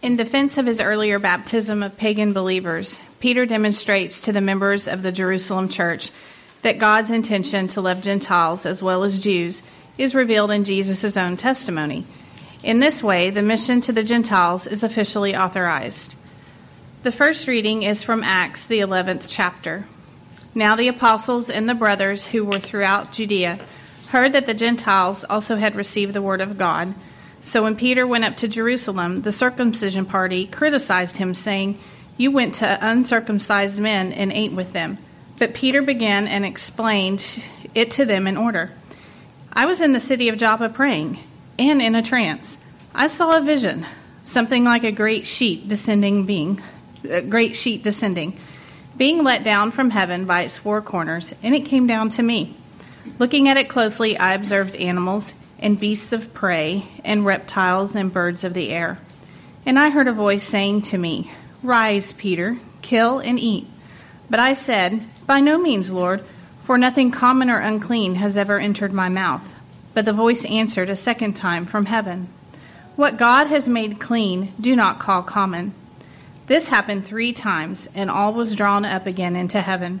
In defense of his earlier baptism of pagan believers, Peter demonstrates to the members of the Jerusalem church that God's intention to love Gentiles as well as Jews is revealed in Jesus' own testimony. In this way, the mission to the Gentiles is officially authorized. The first reading is from Acts, the 11th chapter. Now the apostles and the brothers who were throughout Judea heard that the Gentiles also had received the word of God. So when Peter went up to Jerusalem, the circumcision party criticized him, saying, You went to uncircumcised men and ate with them. But Peter began and explained it to them in order. I was in the city of Joppa praying, and in a trance. I saw a vision, something like a great sheet descending being, a great sheet descending, being let down from heaven by its four corners, and it came down to me. Looking at it closely, I observed animals and beasts of prey, and reptiles and birds of the air. And I heard a voice saying to me, Rise, Peter, kill and eat. But I said, By no means, Lord, for nothing common or unclean has ever entered my mouth. But the voice answered a second time from heaven, What God has made clean, do not call common. This happened three times, and all was drawn up again into heaven.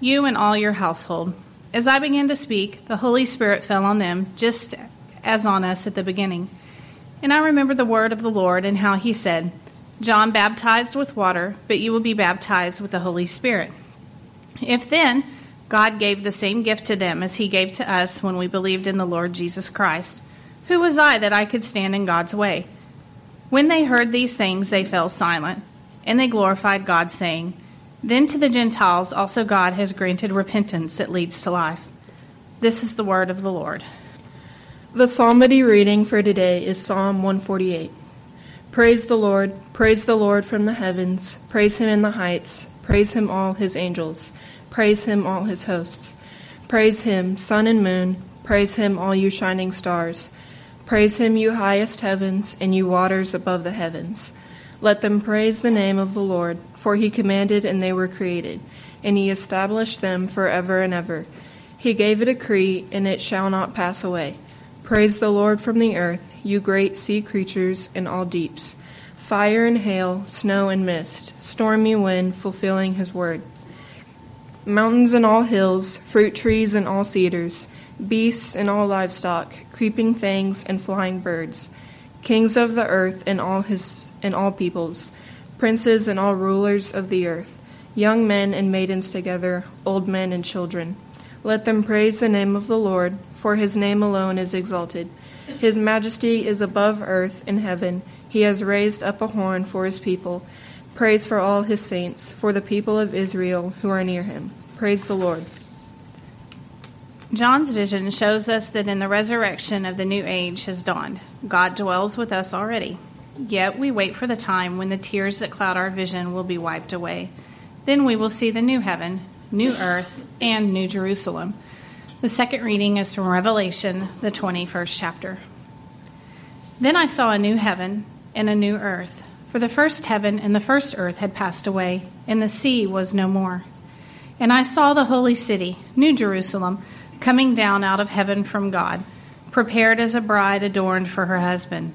you and all your household. As I began to speak, the Holy Spirit fell on them, just as on us at the beginning. And I remember the word of the Lord and how he said, John baptized with water, but you will be baptized with the Holy Spirit. If then God gave the same gift to them as he gave to us when we believed in the Lord Jesus Christ, who was I that I could stand in God's way? When they heard these things, they fell silent, and they glorified God, saying, then to the Gentiles also God has granted repentance that leads to life. This is the word of the Lord. The psalmody reading for today is Psalm 148. Praise the Lord, praise the Lord from the heavens, praise him in the heights, praise him all his angels, praise him all his hosts. Praise him, sun and moon, praise him all you shining stars. Praise him, you highest heavens, and you waters above the heavens. Let them praise the name of the Lord, for he commanded and they were created, and he established them forever and ever. He gave a decree, and it shall not pass away. Praise the Lord from the earth, you great sea creatures in all deeps, fire and hail, snow and mist, stormy wind fulfilling his word. Mountains and all hills, fruit trees and all cedars, beasts and all livestock, creeping things and flying birds, kings of the earth and all his and all peoples, princes and all rulers of the earth, young men and maidens together, old men and children. Let them praise the name of the Lord, for his name alone is exalted. His majesty is above earth and heaven. He has raised up a horn for his people. Praise for all his saints, for the people of Israel who are near him. Praise the Lord. John's vision shows us that in the resurrection of the new age has dawned. God dwells with us already. Yet we wait for the time when the tears that cloud our vision will be wiped away. Then we will see the new heaven, new earth, and new Jerusalem. The second reading is from Revelation, the 21st chapter. Then I saw a new heaven and a new earth, for the first heaven and the first earth had passed away, and the sea was no more. And I saw the holy city, New Jerusalem, coming down out of heaven from God, prepared as a bride adorned for her husband.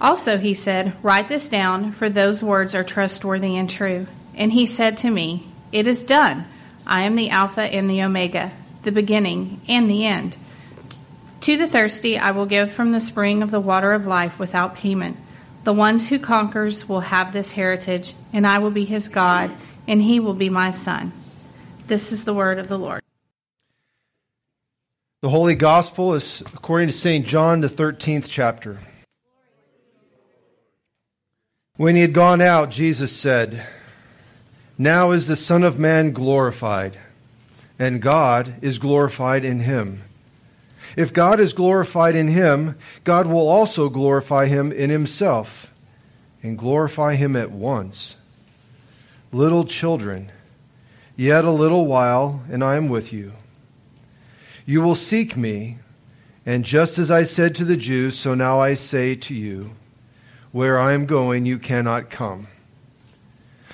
Also, he said, Write this down, for those words are trustworthy and true. And he said to me, It is done. I am the Alpha and the Omega, the beginning and the end. To the thirsty I will give from the spring of the water of life without payment. The ones who conquers will have this heritage, and I will be his God, and he will be my son. This is the word of the Lord. The Holy Gospel is according to St. John, the 13th chapter. When he had gone out, Jesus said, Now is the Son of Man glorified, and God is glorified in him. If God is glorified in him, God will also glorify him in himself, and glorify him at once. Little children, yet a little while, and I am with you. You will seek me, and just as I said to the Jews, so now I say to you, where I am going, you cannot come.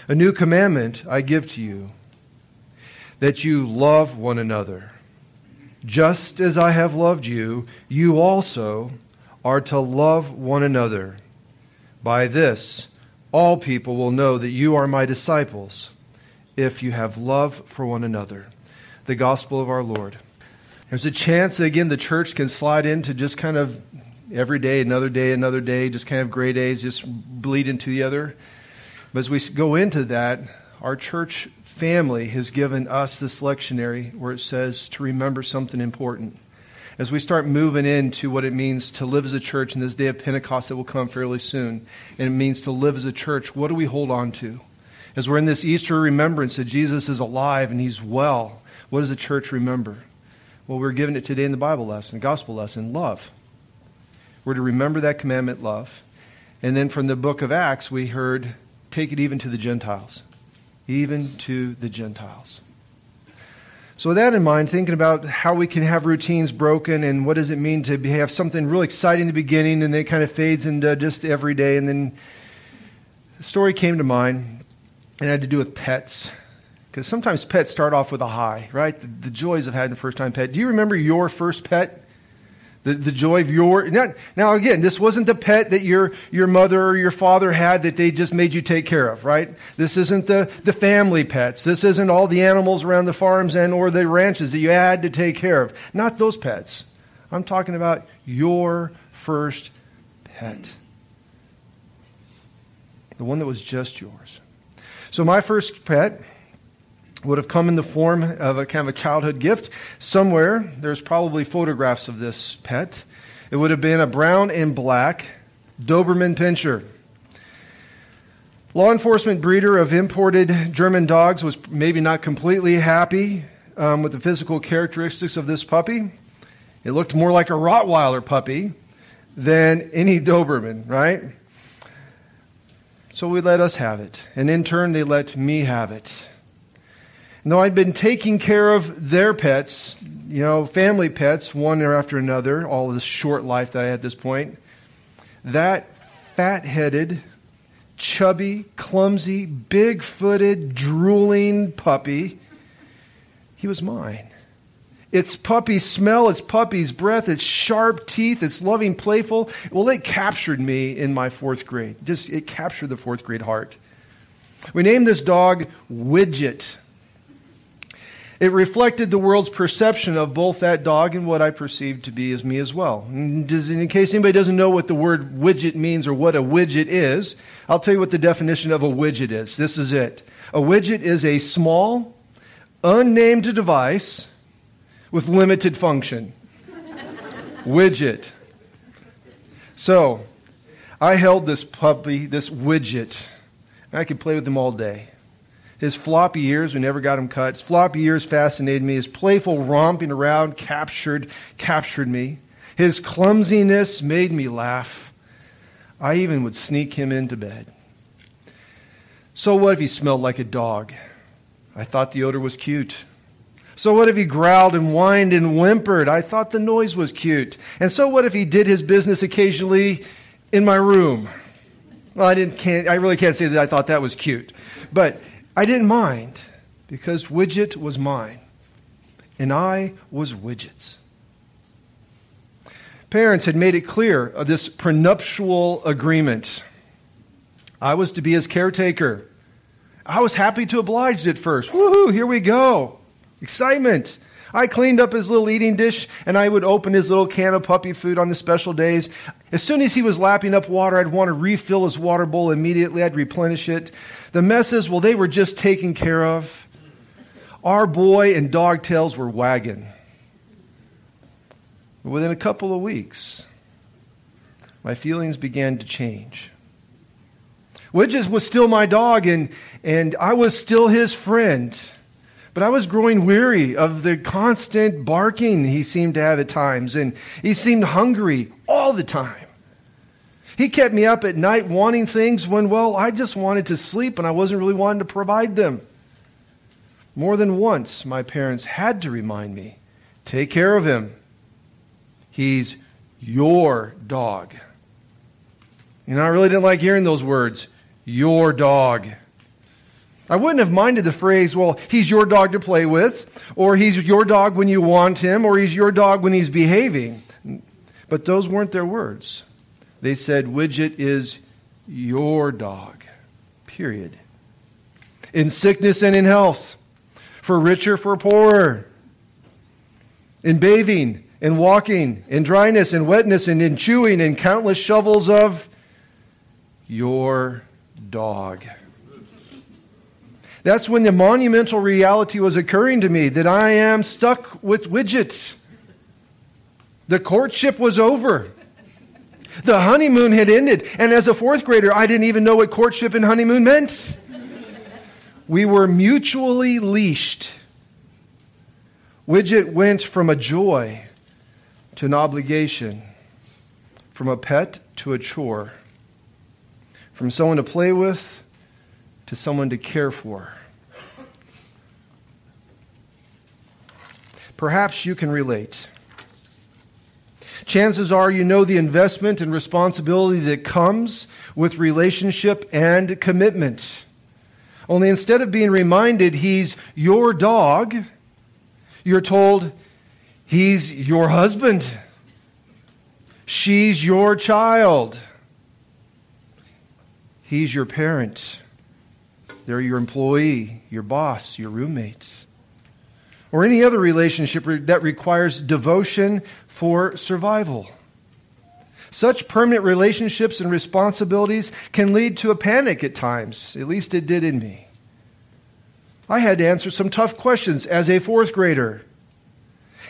A new commandment I give to you that you love one another. Just as I have loved you, you also are to love one another. By this, all people will know that you are my disciples, if you have love for one another. The gospel of our Lord. There's a chance that, again, the church can slide into just kind of every day, another day, another day, just kind of gray days, just bleed into the other. But as we go into that, our church family has given us this lectionary where it says to remember something important. As we start moving into what it means to live as a church in this day of Pentecost that will come fairly soon, and it means to live as a church, what do we hold on to? As we're in this Easter remembrance that Jesus is alive and he's well, what does the church remember? Well, we're given it today in the Bible lesson, gospel lesson, love. We're to remember that commandment, love. And then from the book of Acts, we heard, take it even to the Gentiles. Even to the Gentiles. So, with that in mind, thinking about how we can have routines broken and what does it mean to have something really exciting in the beginning and then it kind of fades into just every day. And then the story came to mind and it had to do with pets. Because sometimes pets start off with a high, right? The, the joys of having a first time pet. Do you remember your first pet? The, the joy of your. Now, now, again, this wasn't the pet that your, your mother or your father had that they just made you take care of, right? This isn't the, the family pets. This isn't all the animals around the farms and or the ranches that you had to take care of. Not those pets. I'm talking about your first pet. The one that was just yours. So, my first pet would have come in the form of a kind of a childhood gift. Somewhere, there's probably photographs of this pet. It would have been a brown and black Doberman Pinscher. Law enforcement breeder of imported German dogs was maybe not completely happy um, with the physical characteristics of this puppy. It looked more like a Rottweiler puppy than any Doberman, right? So we let us have it. And in turn, they let me have it. And though I'd been taking care of their pets, you know, family pets, one after another, all this short life that I had at this point, that fat headed, chubby, clumsy, big footed, drooling puppy, he was mine. Its puppy smell, its puppy's breath, its sharp teeth, its loving, playful. Well, it captured me in my fourth grade. Just, it captured the fourth grade heart. We named this dog Widget. It reflected the world's perception of both that dog and what I perceived to be as me as well. In case anybody doesn't know what the word widget means or what a widget is, I'll tell you what the definition of a widget is. This is it. A widget is a small, unnamed device with limited function. widget. So, I held this puppy, this widget, and I could play with him all day. His floppy ears, we never got him cut. His floppy ears fascinated me. His playful romping around captured, captured me. His clumsiness made me laugh. I even would sneak him into bed. So what if he smelled like a dog? I thought the odor was cute. So what if he growled and whined and whimpered? I thought the noise was cute. And so what if he did his business occasionally in my room? Well, I didn't can't I really can't say that I thought that was cute. But I didn't mind because Widget was mine and I was Widget's. Parents had made it clear of this prenuptial agreement. I was to be his caretaker. I was happy to oblige at first. Woohoo, here we go. Excitement. I cleaned up his little eating dish and I would open his little can of puppy food on the special days. As soon as he was lapping up water, I'd want to refill his water bowl immediately. I'd replenish it. The messes, well, they were just taken care of. Our boy and dog tails were wagging. Within a couple of weeks, my feelings began to change. Widget was still my dog, and, and I was still his friend. But I was growing weary of the constant barking he seemed to have at times, and he seemed hungry all the time. He kept me up at night wanting things when, well, I just wanted to sleep and I wasn't really wanting to provide them. More than once, my parents had to remind me take care of him. He's your dog. And I really didn't like hearing those words, your dog. I wouldn't have minded the phrase, well, he's your dog to play with, or he's your dog when you want him, or he's your dog when he's behaving. But those weren't their words. They said, Widget is your dog. Period. In sickness and in health, for richer, for poorer, in bathing, in walking, in dryness, in wetness, and in chewing, in countless shovels of your dog. That's when the monumental reality was occurring to me that I am stuck with widgets. The courtship was over. The honeymoon had ended. And as a fourth grader, I didn't even know what courtship and honeymoon meant. We were mutually leashed. Widget went from a joy to an obligation, from a pet to a chore, from someone to play with to someone to care for. Perhaps you can relate. Chances are you know the investment and responsibility that comes with relationship and commitment. Only instead of being reminded he's your dog, you're told he's your husband. She's your child. He's your parent. They're your employee, your boss, your roommate, or any other relationship that requires devotion for survival. Such permanent relationships and responsibilities can lead to a panic at times. At least it did in me. I had to answer some tough questions as a fourth grader.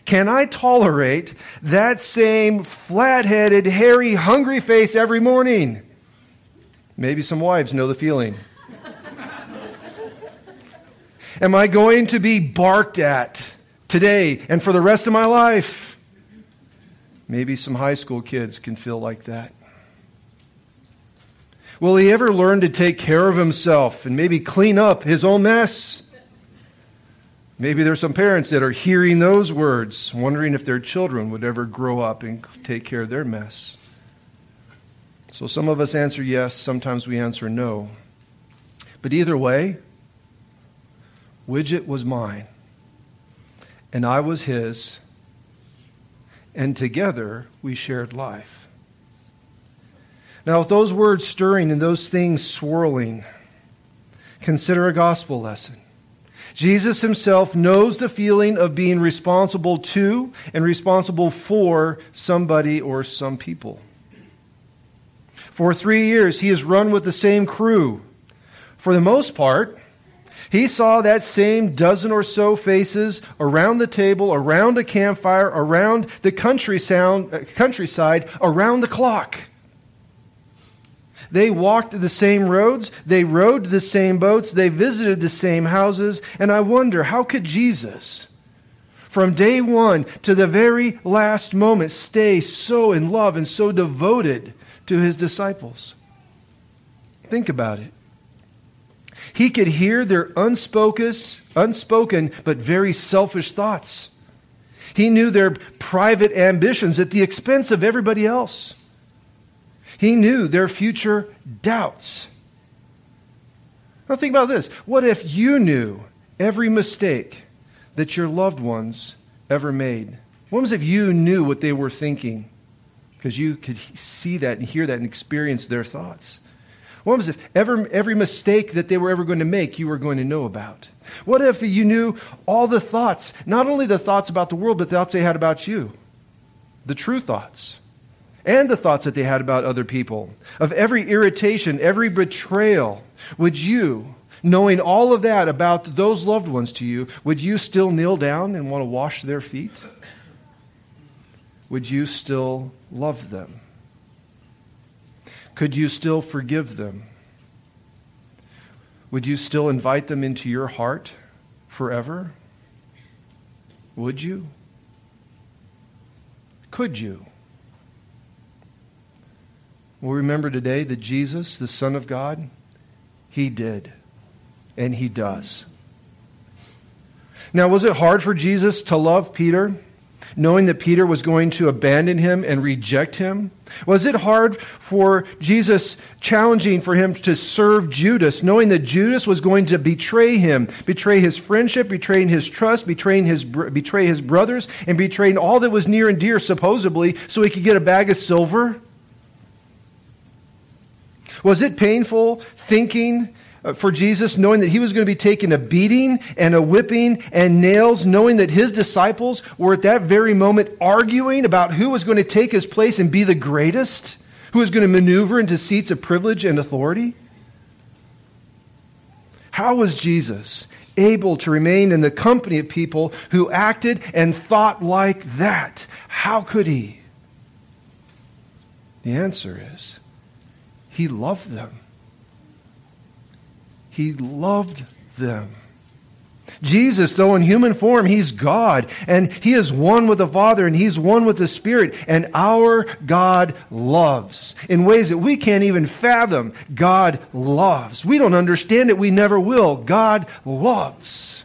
Can I tolerate that same flat headed, hairy, hungry face every morning? Maybe some wives know the feeling. Am I going to be barked at today and for the rest of my life? Maybe some high school kids can feel like that. Will he ever learn to take care of himself and maybe clean up his own mess? Maybe there's some parents that are hearing those words, wondering if their children would ever grow up and take care of their mess. So some of us answer yes, sometimes we answer no. But either way, Widget was mine, and I was his, and together we shared life. Now, with those words stirring and those things swirling, consider a gospel lesson. Jesus himself knows the feeling of being responsible to and responsible for somebody or some people. For three years, he has run with the same crew. For the most part, he saw that same dozen or so faces around the table, around a campfire, around the country sound, uh, countryside, around the clock. They walked the same roads, they rode the same boats, they visited the same houses, and I wonder how could Jesus, from day one to the very last moment, stay so in love and so devoted to his disciples? Think about it. He could hear their unspoken, unspoken but very selfish thoughts. He knew their private ambitions at the expense of everybody else. He knew their future doubts. Now think about this. What if you knew every mistake that your loved ones ever made? What if you knew what they were thinking? Because you could see that and hear that and experience their thoughts. What was if every, every mistake that they were ever going to make you were going to know about? What if you knew all the thoughts, not only the thoughts about the world, but the thoughts they had about you? The true thoughts. And the thoughts that they had about other people. Of every irritation, every betrayal. Would you, knowing all of that about those loved ones to you, would you still kneel down and want to wash their feet? Would you still love them? Could you still forgive them? Would you still invite them into your heart forever? Would you? Could you? Well, remember today that Jesus, the Son of God, He did, and He does. Now, was it hard for Jesus to love Peter? Knowing that Peter was going to abandon him and reject him? Was it hard for Jesus challenging for him to serve Judas, knowing that Judas was going to betray him, betray his friendship, betraying his trust, betraying his, betray his brothers, and betraying all that was near and dear, supposedly, so he could get a bag of silver? Was it painful thinking Uh, for Jesus, knowing that he was going to be taking a beating and a whipping and nails, knowing that his disciples were at that very moment arguing about who was going to take his place and be the greatest, who was going to maneuver into seats of privilege and authority? How was Jesus able to remain in the company of people who acted and thought like that? How could he? The answer is, he loved them. He loved them. Jesus, though in human form, He's God, and He is one with the Father, and He's one with the Spirit, and our God loves in ways that we can't even fathom. God loves. We don't understand it, we never will. God loves.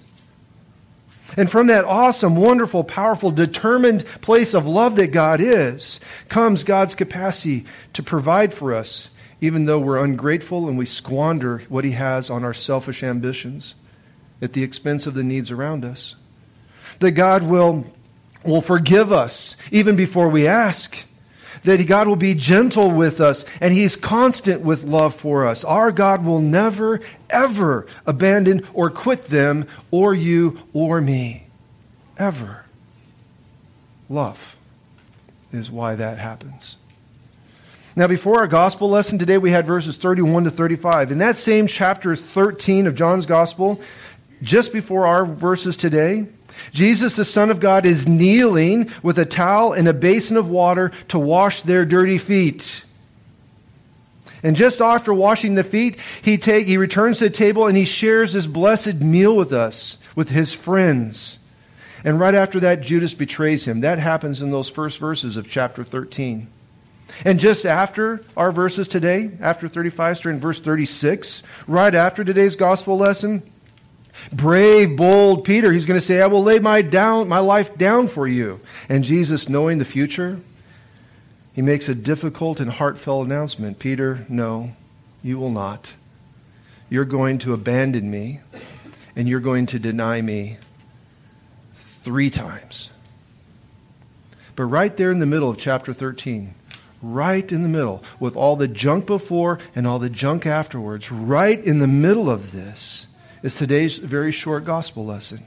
And from that awesome, wonderful, powerful, determined place of love that God is, comes God's capacity to provide for us even though we're ungrateful and we squander what He has on our selfish ambitions at the expense of the needs around us. That God will, will forgive us even before we ask. That God will be gentle with us and He's constant with love for us. Our God will never, ever abandon or quit them or you or me. Ever. Love is why that happens. Now, before our gospel lesson today, we had verses 31 to 35. In that same chapter 13 of John's gospel, just before our verses today, Jesus, the Son of God, is kneeling with a towel and a basin of water to wash their dirty feet. And just after washing the feet, he, take, he returns to the table and he shares this blessed meal with us, with his friends. And right after that, Judas betrays him. That happens in those first verses of chapter 13. And just after our verses today, after 35, starting verse 36, right after today's gospel lesson, brave, bold Peter, he's going to say, I will lay my, down, my life down for you. And Jesus, knowing the future, he makes a difficult and heartfelt announcement. Peter, no, you will not. You're going to abandon me, and you're going to deny me three times. But right there in the middle of chapter 13, right in the middle, with all the junk before and all the junk afterwards, right in the middle of this is today's very short gospel lesson.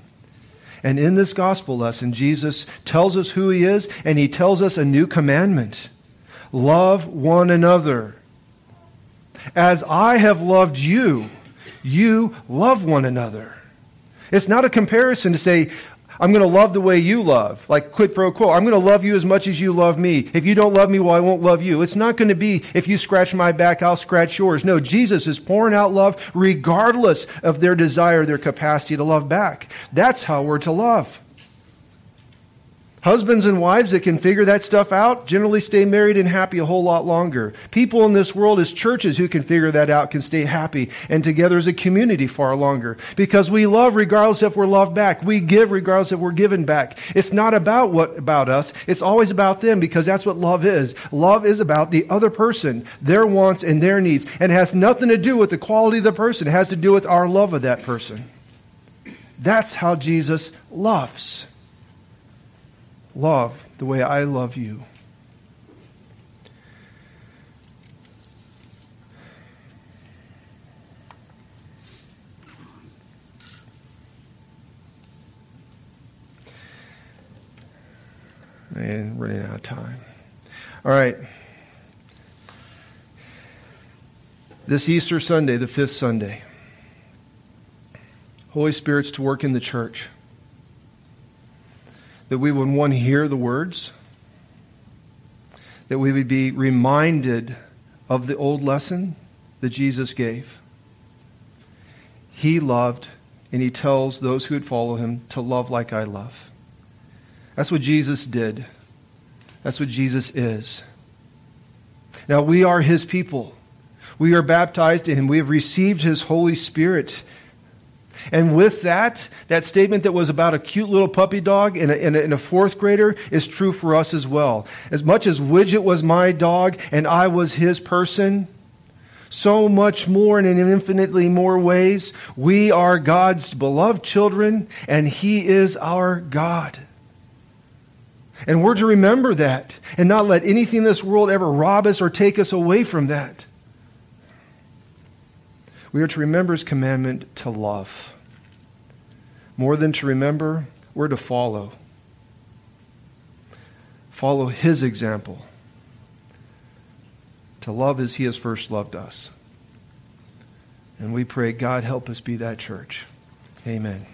And in this gospel lesson, Jesus tells us who he is, and he tells us a new commandment love one another. As I have loved you, you love one another. It's not a comparison to say, I'm going to love the way you love, like quid pro quo. I'm going to love you as much as you love me. If you don't love me, well, I won't love you. It's not going to be if you scratch my back, I'll scratch yours. No, Jesus is pouring out love regardless of their desire, their capacity to love back. That's how we're to love. Husbands and wives that can figure that stuff out generally stay married and happy a whole lot longer. People in this world as churches who can figure that out can stay happy and together as a community far longer. Because we love regardless if we're loved back. We give regardless if we're given back. It's not about what about us. It's always about them because that's what love is. Love is about the other person, their wants and their needs. And it has nothing to do with the quality of the person. It has to do with our love of that person. That's how Jesus loves love the way I love you. And running out of time. All right. This Easter Sunday, the fifth Sunday, Holy Spirit's to work in the church. That we would, one, hear the words, that we would be reminded of the old lesson that Jesus gave. He loved, and he tells those who would follow him to love like I love. That's what Jesus did. That's what Jesus is. Now, we are his people. We are baptized in him. We have received his Holy Spirit. And with that, that statement that was about a cute little puppy dog and a, a, a, fourth grader is true for us as well. As much as Widget was my dog and I was his person, so much more and in infinitely more ways, we are God's beloved children and he is our God. And we're to remember that and not let anything in this world ever rob us or take us away from that. We are to remember his commandment to love. More than to remember, we're to follow. Follow his example. To love as he has first loved us. And we pray, God, help us be that church. Amen.